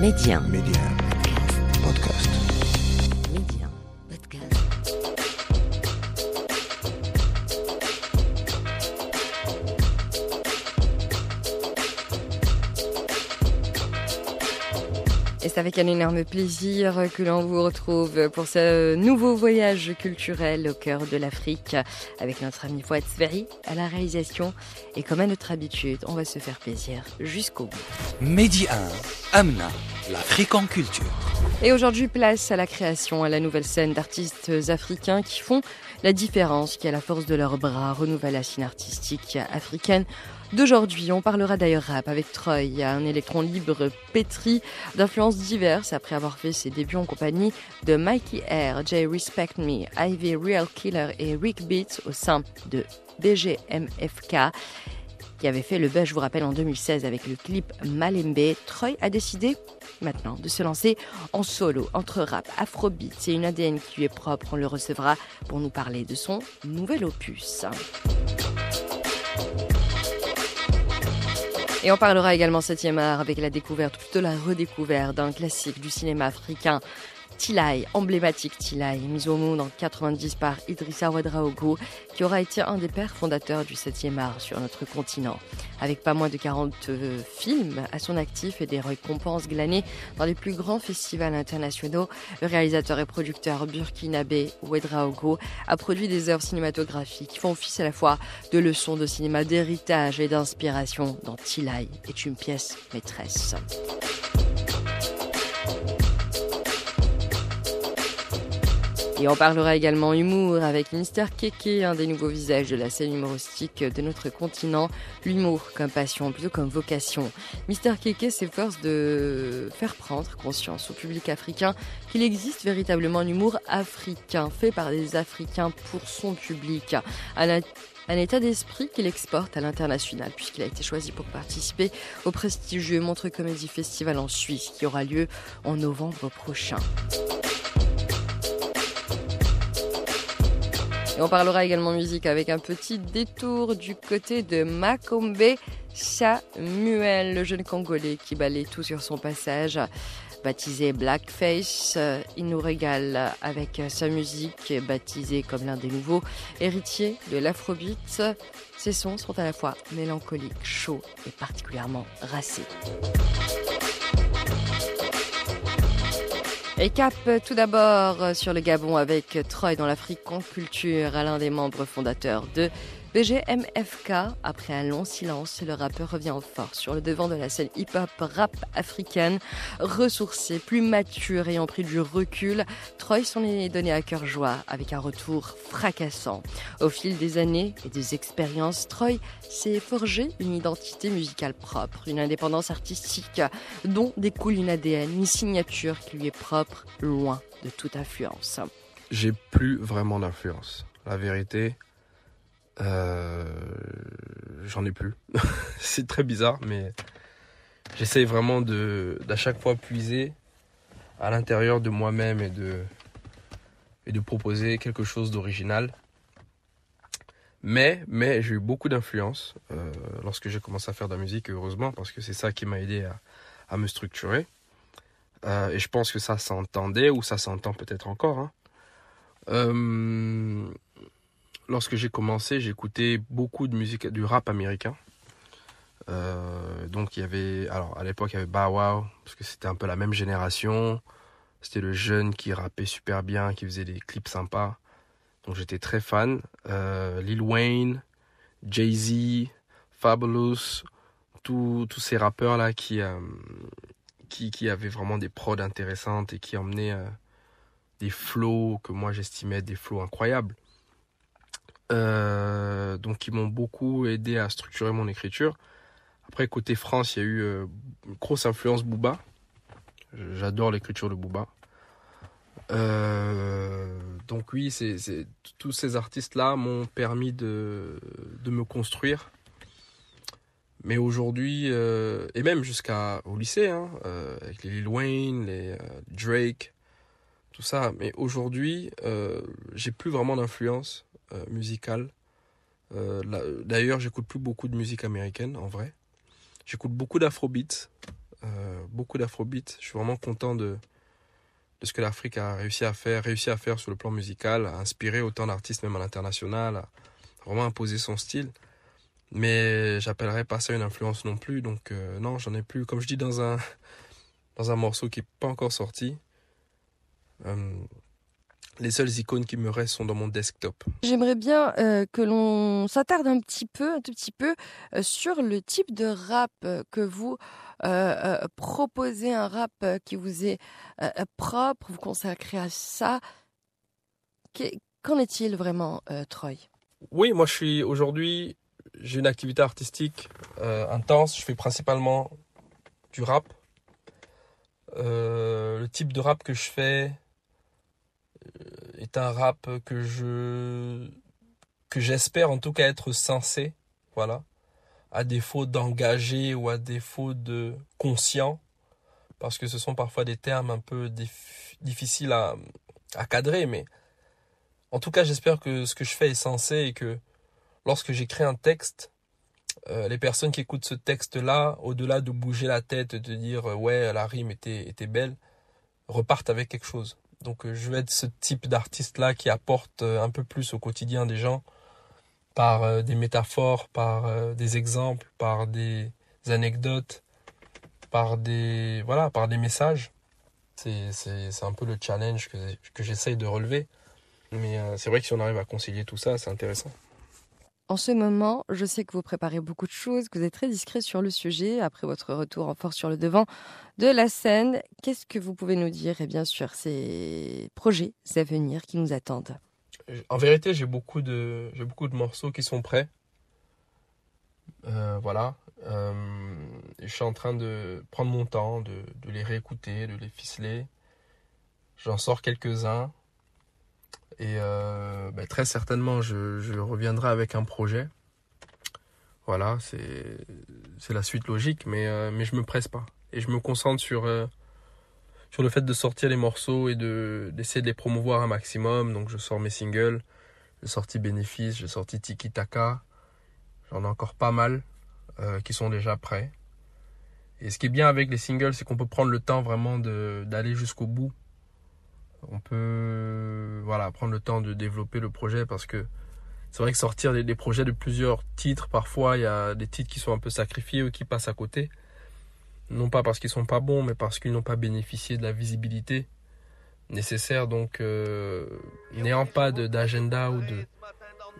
Média. Média. Podcast. C'est avec un énorme plaisir que l'on vous retrouve pour ce nouveau voyage culturel au cœur de l'Afrique avec notre ami Fouad Sveri à la réalisation. Et comme à notre habitude, on va se faire plaisir jusqu'au bout. Mehdi 1, Amna, l'Afrique en culture. Et aujourd'hui, place à la création, à la nouvelle scène d'artistes africains qui font la différence, qui à la force de leurs bras renouvellent la scène artistique africaine d'aujourd'hui. On parlera d'ailleurs rap avec Troy, un électron libre pétri d'influences diverses après avoir fait ses débuts en compagnie de Mikey Air, Jay Respect Me, Ivy Real Killer et Rick Beats au sein de BGMFK qui avait fait le buzz, je vous rappelle, en 2016 avec le clip Malembe, Troy a décidé maintenant de se lancer en solo entre rap, afrobeat. C'est une ADN qui lui est propre. On le recevra pour nous parler de son nouvel opus. Et on parlera également 7e art avec la découverte, ou plutôt la redécouverte d'un classique du cinéma africain. Tilai, emblématique Tilai, mise au monde en 90 par Idrissa Ouedraogo, qui aura été un des pères fondateurs du 7e art sur notre continent. Avec pas moins de 40 euh, films à son actif et des récompenses glanées dans les plus grands festivals internationaux, le réalisateur et producteur burkinabé Ouedraogo a produit des œuvres cinématographiques qui font office à la fois de leçons de cinéma, d'héritage et d'inspiration dont Tilai est une pièce maîtresse. Et on parlera également humour avec Mister Keke, un des nouveaux visages de la scène humoristique de notre continent. L'humour comme passion, plutôt comme vocation. Mister Keke s'efforce de faire prendre conscience au public africain qu'il existe véritablement un humour africain, fait par des Africains pour son public. Un, état d'esprit qu'il exporte à l'international, puisqu'il a été choisi pour participer au prestigieux Montre Comédie Festival en Suisse, qui aura lieu en novembre prochain. Et on parlera également musique avec un petit détour du côté de Makombe Samuel, le jeune Congolais qui balaye tout sur son passage. Baptisé Blackface, il nous régale avec sa musique, baptisé comme l'un des nouveaux héritiers de l'afrobeat. Ses sons sont à la fois mélancoliques, chauds et particulièrement racés. Et cap tout d'abord sur le Gabon avec Troy dans l'Afrique en culture, l'un des membres fondateurs de BGMFK. Après un long silence, le rappeur revient en force sur le devant de la scène hip-hop rap africaine. Ressourcé, plus mature, ayant pris du recul, Troy s'en est donné à cœur joie avec un retour fracassant. Au fil des années et des expériences, Troy s'est forgé une identité musicale propre, une indépendance artistique dont découle une ADN, une signature qui lui est propre, loin de toute influence. J'ai plus vraiment d'influence. La vérité, euh, j'en ai plus. c'est très bizarre, mais j'essaye vraiment de d'à chaque fois puiser à l'intérieur de moi-même et de et de proposer quelque chose d'original. Mais mais j'ai eu beaucoup d'influence euh, lorsque j'ai commencé à faire de la musique, heureusement, parce que c'est ça qui m'a aidé à, me structurer. Euh, et je pense que ça s'entendait ou ça s'entend peut-être encore. Hein. Lorsque j'ai commencé, j'écoutais beaucoup de musique, du rap américain. Euh, donc il y avait, alors à l'époque il y avait Bow Wow, parce que c'était un peu la même génération. C'était le jeune qui rappait super bien, qui faisait des clips sympas. Donc j'étais très fan. Euh, Lil Wayne, Jay-Z, Fabulous, tous ces rappeurs là qui, euh, qui, qui avaient vraiment des prods intéressantes et qui emmenaient des flows que moi j'estimais des flows incroyables. Euh, donc qui m'ont beaucoup aidé à structurer mon écriture. Après côté France, il y a eu euh, une grosse influence Booba. J'adore l'écriture de Booba. Euh, donc oui, tous ces artistes-là m'ont permis de, me construire. Mais aujourd'hui, et même jusqu'au lycée, hein, avec les Lil Wayne, les Drake, tout ça. Mais aujourd'hui, j'ai plus vraiment d'influence musicale. Euh, D'ailleurs, j'écoute plus beaucoup de musique américaine, en vrai. J'écoute beaucoup d'afrobeats. euh, beaucoup d'afrobeat. Je suis vraiment content de, de ce que l'Afrique a réussi à faire, réussi à faire sur le plan musical, à inspirer autant d'artistes même à l'international, à vraiment imposer son style. Mais j'appellerais pas ça une influence non plus. Donc euh, non, j'en ai plus. Comme je dis dans un dans un morceau qui est pas encore sorti. Euh, les seules icônes qui me restent sont dans mon desktop. J'aimerais bien euh, que l'on s'attarde un petit peu, un tout petit peu, euh, sur le type de rap euh, que vous euh, euh, proposez, un rap qui vous est propre, vous consacrez à ça. Qu'en est-il vraiment, euh, Troy? Oui, moi je suis aujourd'hui, j'ai une activité artistique euh, intense. Je fais principalement du rap. Euh, le type de rap que je fais euh, est un rap que je que j'espère en tout cas être sensé, voilà, à défaut d'engagé ou à défaut de conscient, parce que ce sont parfois des termes un peu dif- difficiles à, à cadrer, mais en tout cas j'espère que ce que je fais est sensé et que lorsque j'écris un texte, euh, les personnes qui écoutent ce texte-là, au-delà de bouger la tête, de dire ouais la rime était, était belle, repartent avec quelque chose. Donc euh, je vais être ce type d'artiste-là qui apporte euh, un peu plus au quotidien des gens par euh, des métaphores, par des exemples, par des anecdotes, par des voilà, par des messages. C'est un peu le challenge que que j'essaye de relever. Mais c'est vrai que si on arrive à concilier tout ça, c'est intéressant. En ce moment, je sais que vous préparez beaucoup de choses, que vous êtes très discret sur le sujet, après votre retour en force sur le devant de la scène. Qu'est-ce que vous pouvez nous dire Et bien sûr, ces projets à venir qui nous attendent? En vérité, j'ai beaucoup de morceaux qui sont prêts. Euh, voilà. Euh, je suis en train de prendre mon temps, de les réécouter, de les ficeler. J'en sors quelques-uns. Et euh, ben, très certainement, je, reviendrai avec un projet. Voilà, c'est la suite logique, mais, euh, mais je me presse pas. Et je me concentre sur, euh, sur le fait de sortir les morceaux et de d'essayer de les promouvoir un maximum. Donc je sors mes singles, j'ai sorti Bénéfice, j'ai sorti Tiki Taka. J'en ai encore pas mal euh, qui sont déjà prêts. Et ce qui est bien avec les singles, c'est qu'on peut prendre le temps vraiment de d'aller jusqu'au bout. On peut voilà prendre le temps de développer le projet parce que c'est vrai que sortir des, projets de plusieurs titres, parfois il y a des titres qui sont un peu sacrifiés ou qui passent à côté. Non pas parce qu'ils sont pas bons, mais parce qu'ils n'ont pas bénéficié de la visibilité nécessaire. Donc, euh, n'ayant pas d'agenda ou de,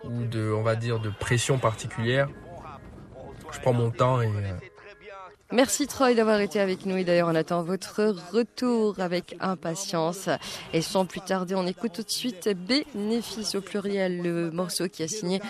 ou de, on va dire, de pression particulière, je prends mon temps et euh, Merci Troy d'avoir été avec nous et d'ailleurs on attend votre retour avec impatience. Et sans plus tarder, on écoute tout de suite Bénéfice au pluriel, le morceau qui a signé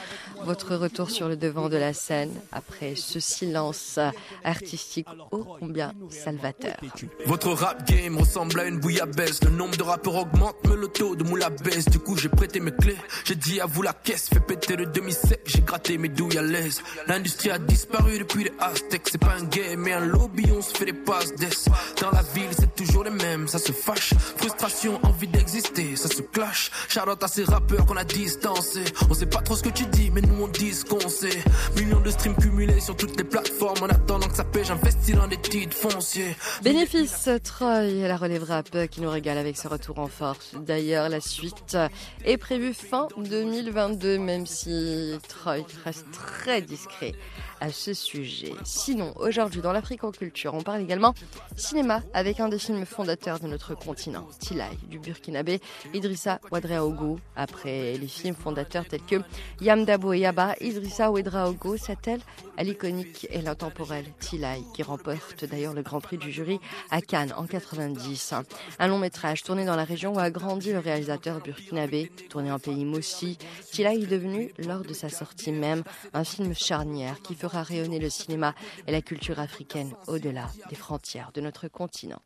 votre retour sur le devant de la scène après ce silence artistique ô combien salvateur. Votre rap game ressemble à une bouillabaisse. Le nombre de rappeurs augmente, mais le taux de moula baisse. Du coup, j'ai prêté mes clés. J'ai dit à vous la caisse. Fait péter le demi-sec. J'ai gratté mes douilles à l'aise. L'industrie a disparu depuis les Aztecs. C'est pas un game, mais un lobby. On se fait des passes d'ess. Dans la ville, c'est toujours les mêmes. Ça se fâche. Frustration, envie d'exister. Ça se clash. Charlotte à ces rappeurs qu'on a distancés. On sait pas trop ce que tu dis, mais nous on dit ce qu'on sait. Millions de streams cumulés sur toutes les plateformes. En attendant que ça pêche, j'investis dans des titres fonciers. Bénéfice, Troy, la relève rap qui nous régale avec ce retour en force. D'ailleurs, la suite est prévue fin 2022, même si Troy reste très discret à ce sujet. Sinon, aujourd'hui, dans l'Afrique en culture, on parle également cinéma avec un des films fondateurs de notre continent, Tilay, du Burkinabé, Idrissa Ouedraogo. Après les films fondateurs tels que Yamdabo et Yaba, Idrissa Ouedraogo s'attelle à l'iconique et l'intemporel Tilay, qui remporte d'ailleurs le Grand Prix du jury à Cannes en 90. Un long métrage tourné dans la région où a grandi le réalisateur burkinabé, tourné en pays Mossi. Tilay est devenu, lors de sa sortie même, un film charnière qui fera rayonner le cinéma et la culture africaine au-delà des frontières de notre continent.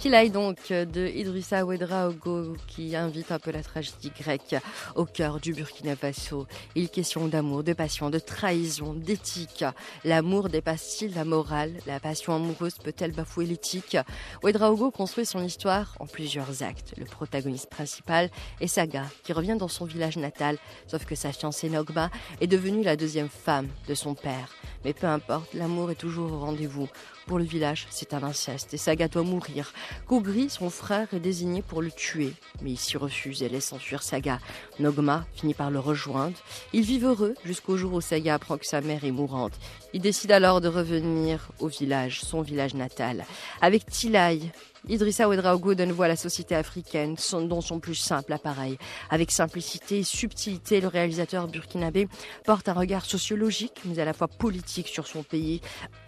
Qu'il donc de Idrissa Ouedraogo qui invite un peu la tragédie grecque au cœur du Burkina Faso. Il question d'amour, de passion, de trahison, d'éthique. L'amour dépasse-t-il la morale? La passion amoureuse peut-elle bafouer l'éthique? Ouedraogo construit son histoire en plusieurs actes. Le protagoniste principal est Saga qui revient dans son village natal, sauf que sa fiancée Nogba est devenue la deuxième femme de son père. Mais peu importe, l'amour est toujours au rendez-vous. Pour le village, c'est un inceste et Saga doit mourir. Kogri, son frère, est désigné pour le tuer, mais il s'y refuse et laisse s'enfuir Saga. Nogma finit par le rejoindre. Ils vivent heureux jusqu'au jour où Saga apprend que sa mère est mourante. Il décide alors de revenir au village, son village natal. Avec Tilay, Idrissa Ouedraogo donne voix à la société africaine, dans son plus simple appareil. Avec simplicité et subtilité, le réalisateur burkinabé porte un regard sociologique, mais à la fois politique sur son pays,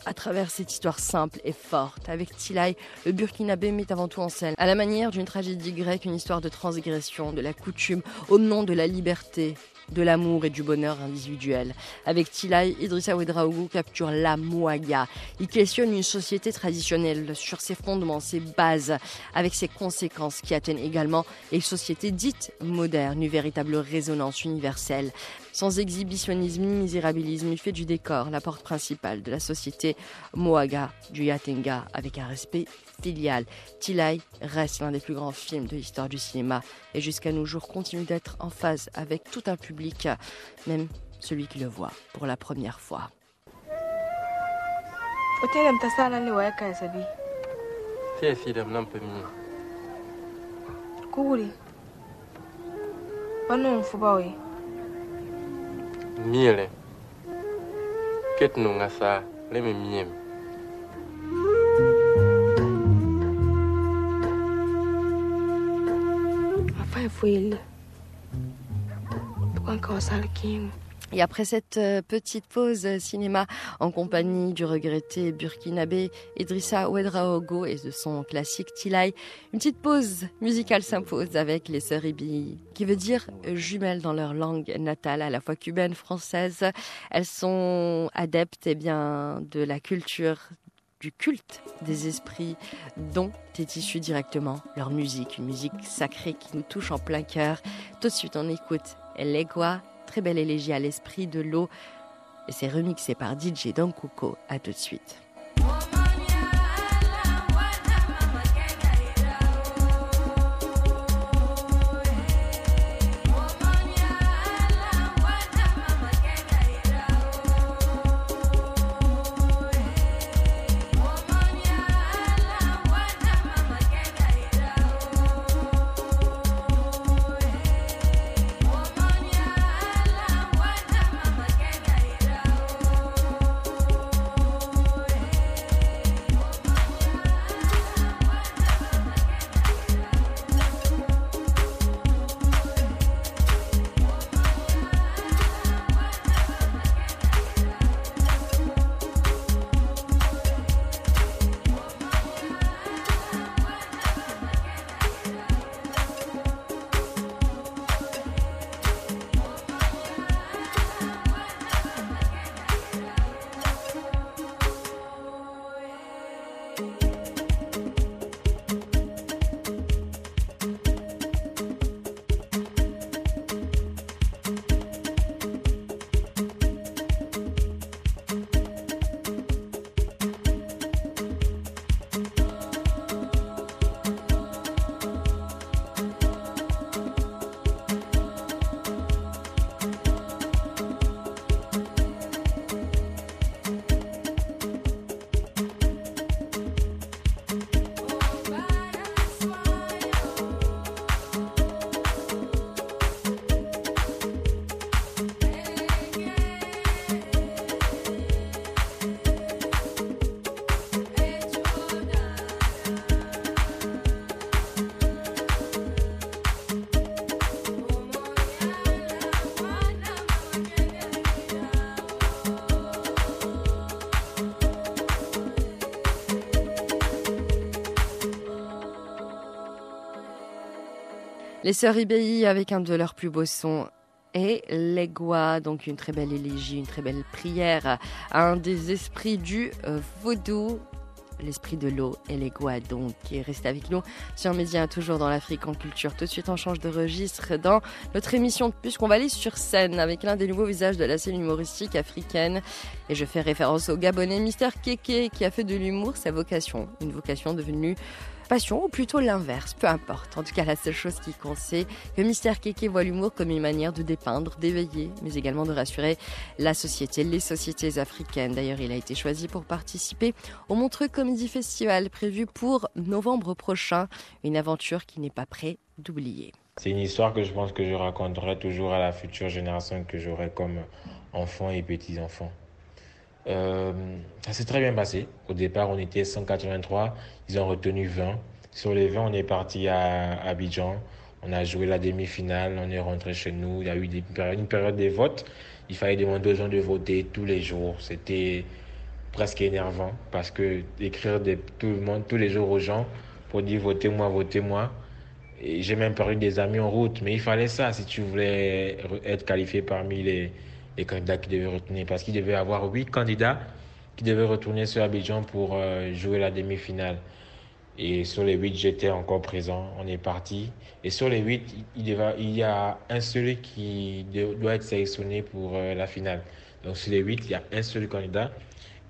à travers cette histoire simple et forte. Avec Tilay, le burkinabé met avant tout en scène, à la manière d'une tragédie grecque, une histoire de transgression, de la coutume, au nom de la liberté, de l'amour et du bonheur individuel. Avec Tilay, Idrissa Ouedraogo capture la Mouaga. Il questionne une société traditionnelle sur ses fondements, ses bases, avec ses conséquences qui atteignent également les sociétés dites modernes, une véritable résonance universelle. Sans exhibitionnisme ni misérabilisme, il fait du décor la porte principale de la société Moaga du Yatenga avec un respect filial. Tilay reste l'un des plus grands films de l'histoire du cinéma et jusqu'à nos jours continue d'être en phase avec tout un public, même celui qui le voit pour la première fois. mien lɛ kɛ tɛ nu ŋasaa lɛ mi mien mi. a fa ye foyi le tɔgɔ. Et après cette euh, petite pause cinéma en compagnie du regretté burkinabé Idrissa Ouedraogo et de son classique Tilay, une petite pause musicale s'impose avec les sœurs Ibi, qui veut dire jumelles dans leur langue natale, à la fois cubaine, française. Elles sont adeptes eh bien, de la culture du culte des esprits dont est issue directement leur musique, une musique sacrée qui nous touche en plein cœur. Tout de suite on écoute Legua très belle élégie à l'esprit de l'eau. Et c'est remixé par DJ Coco. À tout de suite. Les sœurs Ibei avec un de leurs plus beaux sons et l'Egua, donc une très belle élégie, une très belle prière à un des esprits du euh, vaudou l'esprit de l'eau et goûts donc. Et restez avec nous sur Média, toujours dans l'Afrique en culture. Tout de suite, on change de registre dans notre émission, puisqu'on va aller sur scène avec l'un des nouveaux visages de la scène humoristique africaine. Et je fais référence au Gabonais Mister Keke qui a fait de l'humour sa vocation. Une vocation devenue passion ou plutôt l'inverse, peu importe. En tout cas, la seule chose qui compte, c'est que Mister Keke voit l'humour comme une manière de dépeindre, d'éveiller, mais également de rassurer la société, les sociétés africaines. D'ailleurs, il a été choisi pour participer au Montreux Comedy Festival prévu pour novembre prochain. Une aventure qui n'est pas près d'oublier. C'est une histoire que je pense que je raconterai toujours à la future génération que j'aurai comme enfants et petits-enfants. Euh, ça s'est très bien passé. Au départ, on était 183. Ils ont retenu 20. Sur les 20, on est parti à Abidjan. On a joué la demi-finale. On est rentré chez nous. Il y a eu une période des votes. Il fallait demander aux gens de voter tous les jours. C'était presque énervant parce que écrire tout le monde, tous les jours aux gens pour dire votez-moi, votez-moi. J'ai même perdu des amis en route. Mais il fallait ça si tu voulais être qualifié parmi les, les candidats qui devaient retenir, parce qu'il devait avoir huit candidats qui devaient retourner sur Abidjan pour euh, jouer la demi-finale. Et sur les huit, j'étais encore présent. On est parti. Et sur les huit, il, y a un seul qui doit être sélectionné pour euh, la finale. Donc sur les huit, il y a un seul candidat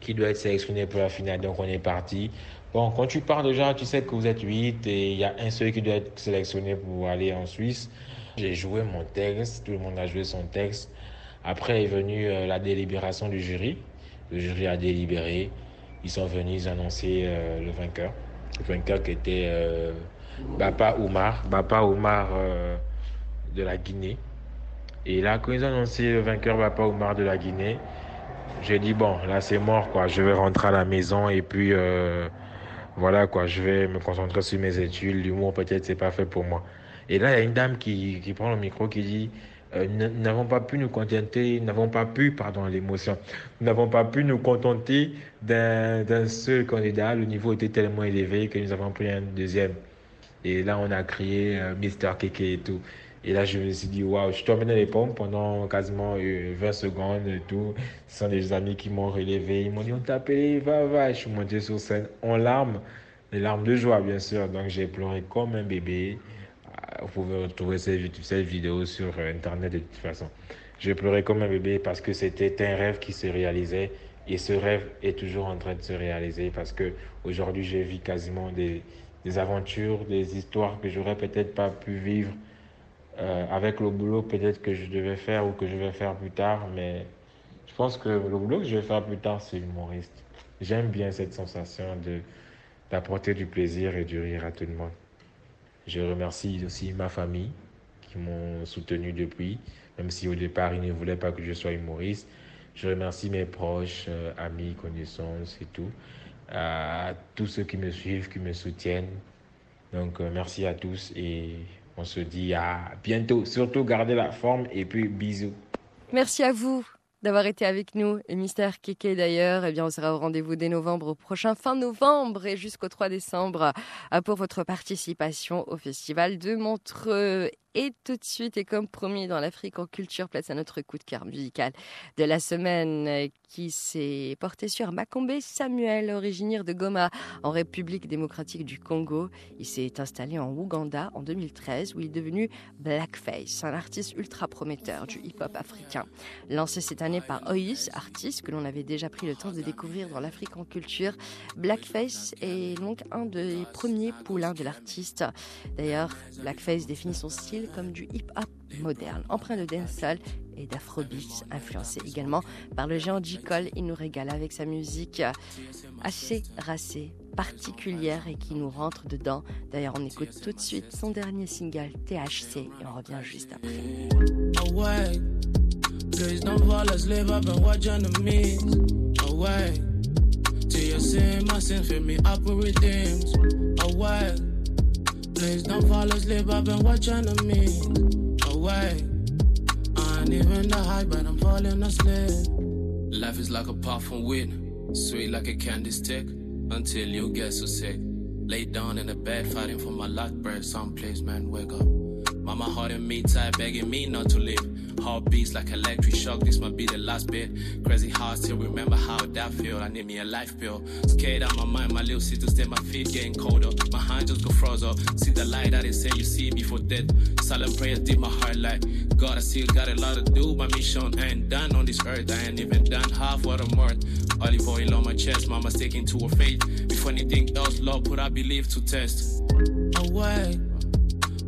qui doit être sélectionné pour la finale. Donc on est parti. Bon, quand tu pars déjà, tu sais que vous êtes huit et il y a un seul qui doit être sélectionné pour aller en Suisse. J'ai joué mon texte, tout le monde a joué son texte. Après est venue euh, la délibération du jury. Le jury a délibéré. Ils sont venus annoncer euh, le vainqueur. Le vainqueur qui était euh, Bapa Oumar. Bapa Oumar de la Guinée. Et là, quand ils ont annoncé le vainqueur Bapa Oumar de la Guinée, j'ai dit, bon, là c'est mort, quoi. Je vais rentrer à la maison et puis voilà, quoi. Je vais me concentrer sur mes études. L'humour, peut-être, c'est pas fait pour moi. Et là, il y a une dame qui, qui prend le micro qui dit euh, nous n'avons pas pu nous contenter, n'avons pas pu, pardon l'émotion, n'avons pas pu nous contenter d'un seul candidat. Le niveau était tellement élevé que nous avons pris un deuxième. Et là, on a crié euh, Mister Keke et tout. Et là, je me suis dit, waouh, je tombais les pommes pendant quasiment 20 euh, secondes et tout. Ce sont des amis qui m'ont relevé. Ils m'ont dit, on t'a appelé, va, va. Je suis monté sur scène en larmes, les larmes de joie, bien sûr. Donc, j'ai pleuré comme un bébé. Vous pouvez retrouver cette, vidéo sur euh, Internet de toute façon. Je pleurais comme un bébé parce que c'était un rêve qui se réalisait et ce rêve est toujours en train de se réaliser parce que aujourd'hui je vis quasiment des, des aventures, des histoires que j'aurais peut-être pas pu vivre euh, avec le boulot peut-être que je devais faire ou que je vais faire plus tard, mais je pense que le boulot que je vais faire plus tard c'est humoriste. J'aime bien cette sensation de d'apporter du plaisir et du rire à tout le monde. Je remercie aussi ma famille qui m'ont soutenu depuis, même si au départ ils ne voulaient pas que je sois humoriste. Je remercie mes proches, euh, amis, connaissances et tout. À tous ceux qui me suivent, qui me soutiennent. Donc euh, merci à tous et on se dit à bientôt. Surtout gardez la forme et puis bisous. Merci à vous d'avoir été avec nous. Et Mystère Kéké d'ailleurs, eh bien, on sera au rendez-vous dès novembre prochain, fin novembre et jusqu'au 3 décembre pour votre participation au Festival de Montreux. Et tout de suite, et comme promis dans l'Afrique en culture, place à notre coup de cœur musical de la semaine qui s'est porté sur Makombe Samuel, originaire de Goma, en République démocratique du Congo. Il s'est installé en Ouganda en 2013 où il est devenu Blackface, un artiste ultra prometteur du hip-hop africain. Lancé cette année par Ois, artiste que l'on avait déjà pris le temps de découvrir dans l'Afrique en culture, Blackface est donc un des premiers poulains de l'artiste. D'ailleurs, Blackface définit son style comme du hip-hop moderne, empreint de dancehall et d'afrobeat, influencé également par le géant J. Cole. Il nous régale avec sa musique assez racée, particulière et qui nous rentre dedans. D'ailleurs, on écoute tout de suite son dernier single THC et on revient juste après. Ain't even the high, but I'm falling asleep. Life is like a puff from weed, sweet like a candy stick, until you get so sick. Lay down in the bed, fighting for my life, breath. Someplace, man, wake up. Mama holding me tight, begging me not to leave. Heartbeats like electric shock, this might be the last bit. Crazy heart, still remember how that feel. I need me a life pill. Scared out my mind, my little sister stay my feet getting colder. My hand just go frozen. See the light that they say you see before death. Silent prayers deep my heart like God, I still got a lot to do. My mission ain't done on this earth. I ain't even done half what I'm worth. Olive oil on my chest, mama sticking to her faith. Before anything else, Lord, put I believe to test. Away.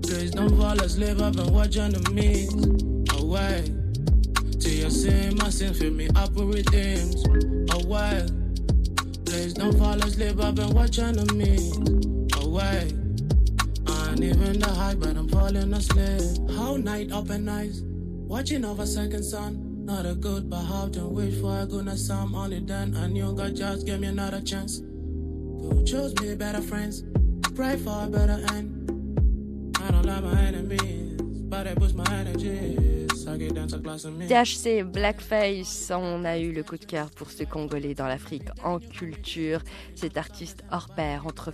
Please don't fall asleep, I've been watching the means. Away. Till you see my sins, fill me up with redeems. Away. Please don't fall asleep, I've been watching the means. Away. I ain't even the high, but I'm falling asleep. Whole night up at night, watching over second sun. Not a good, but how to wish for a goodness. I'm only done, and you got just give me another chance. You chose me better friends, pray for a better end. I don't like my enemies, but I push my energies. THC Blackface, on a eu le coup de cœur pour ce Congolais dans l'Afrique en culture. Cet artiste hors pair entre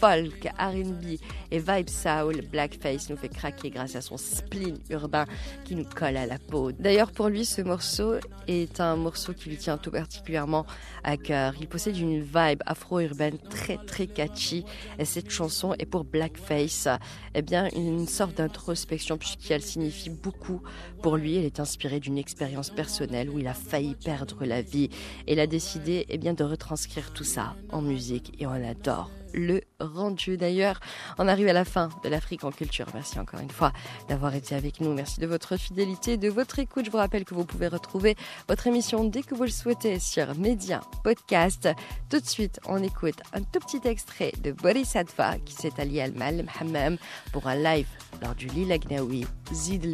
folk, R&B et vibe soul, Blackface nous fait craquer grâce à son spleen urbain qui nous colle à la peau. D'ailleurs, pour lui, ce morceau est un morceau qui lui tient tout particulièrement à cœur. Il possède une vibe afro-urbaine très très catchy et cette chanson est pour Blackface, eh bien une sorte d'introspection puisqu'elle signifie beaucoup pour lui. Elle est inspirée d'une expérience personnelle où il a failli perdre la vie et il a décidé eh bien de retranscrire tout ça en musique et on adore le rendu. D'ailleurs, on arrive à la fin de l'Afrique en culture. Merci encore une fois d'avoir été avec nous. Merci de votre fidélité, de votre écoute. Je vous rappelle que vous pouvez retrouver votre émission dès que vous le souhaitez sur Média Podcast. Tout de suite, on écoute un tout petit extrait de Boris qui s'est allié à Mal Hammam pour un live lors du Lila Gnaoui Zid.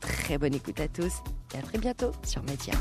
Très bonne écoute à tous et à très bientôt sur Média.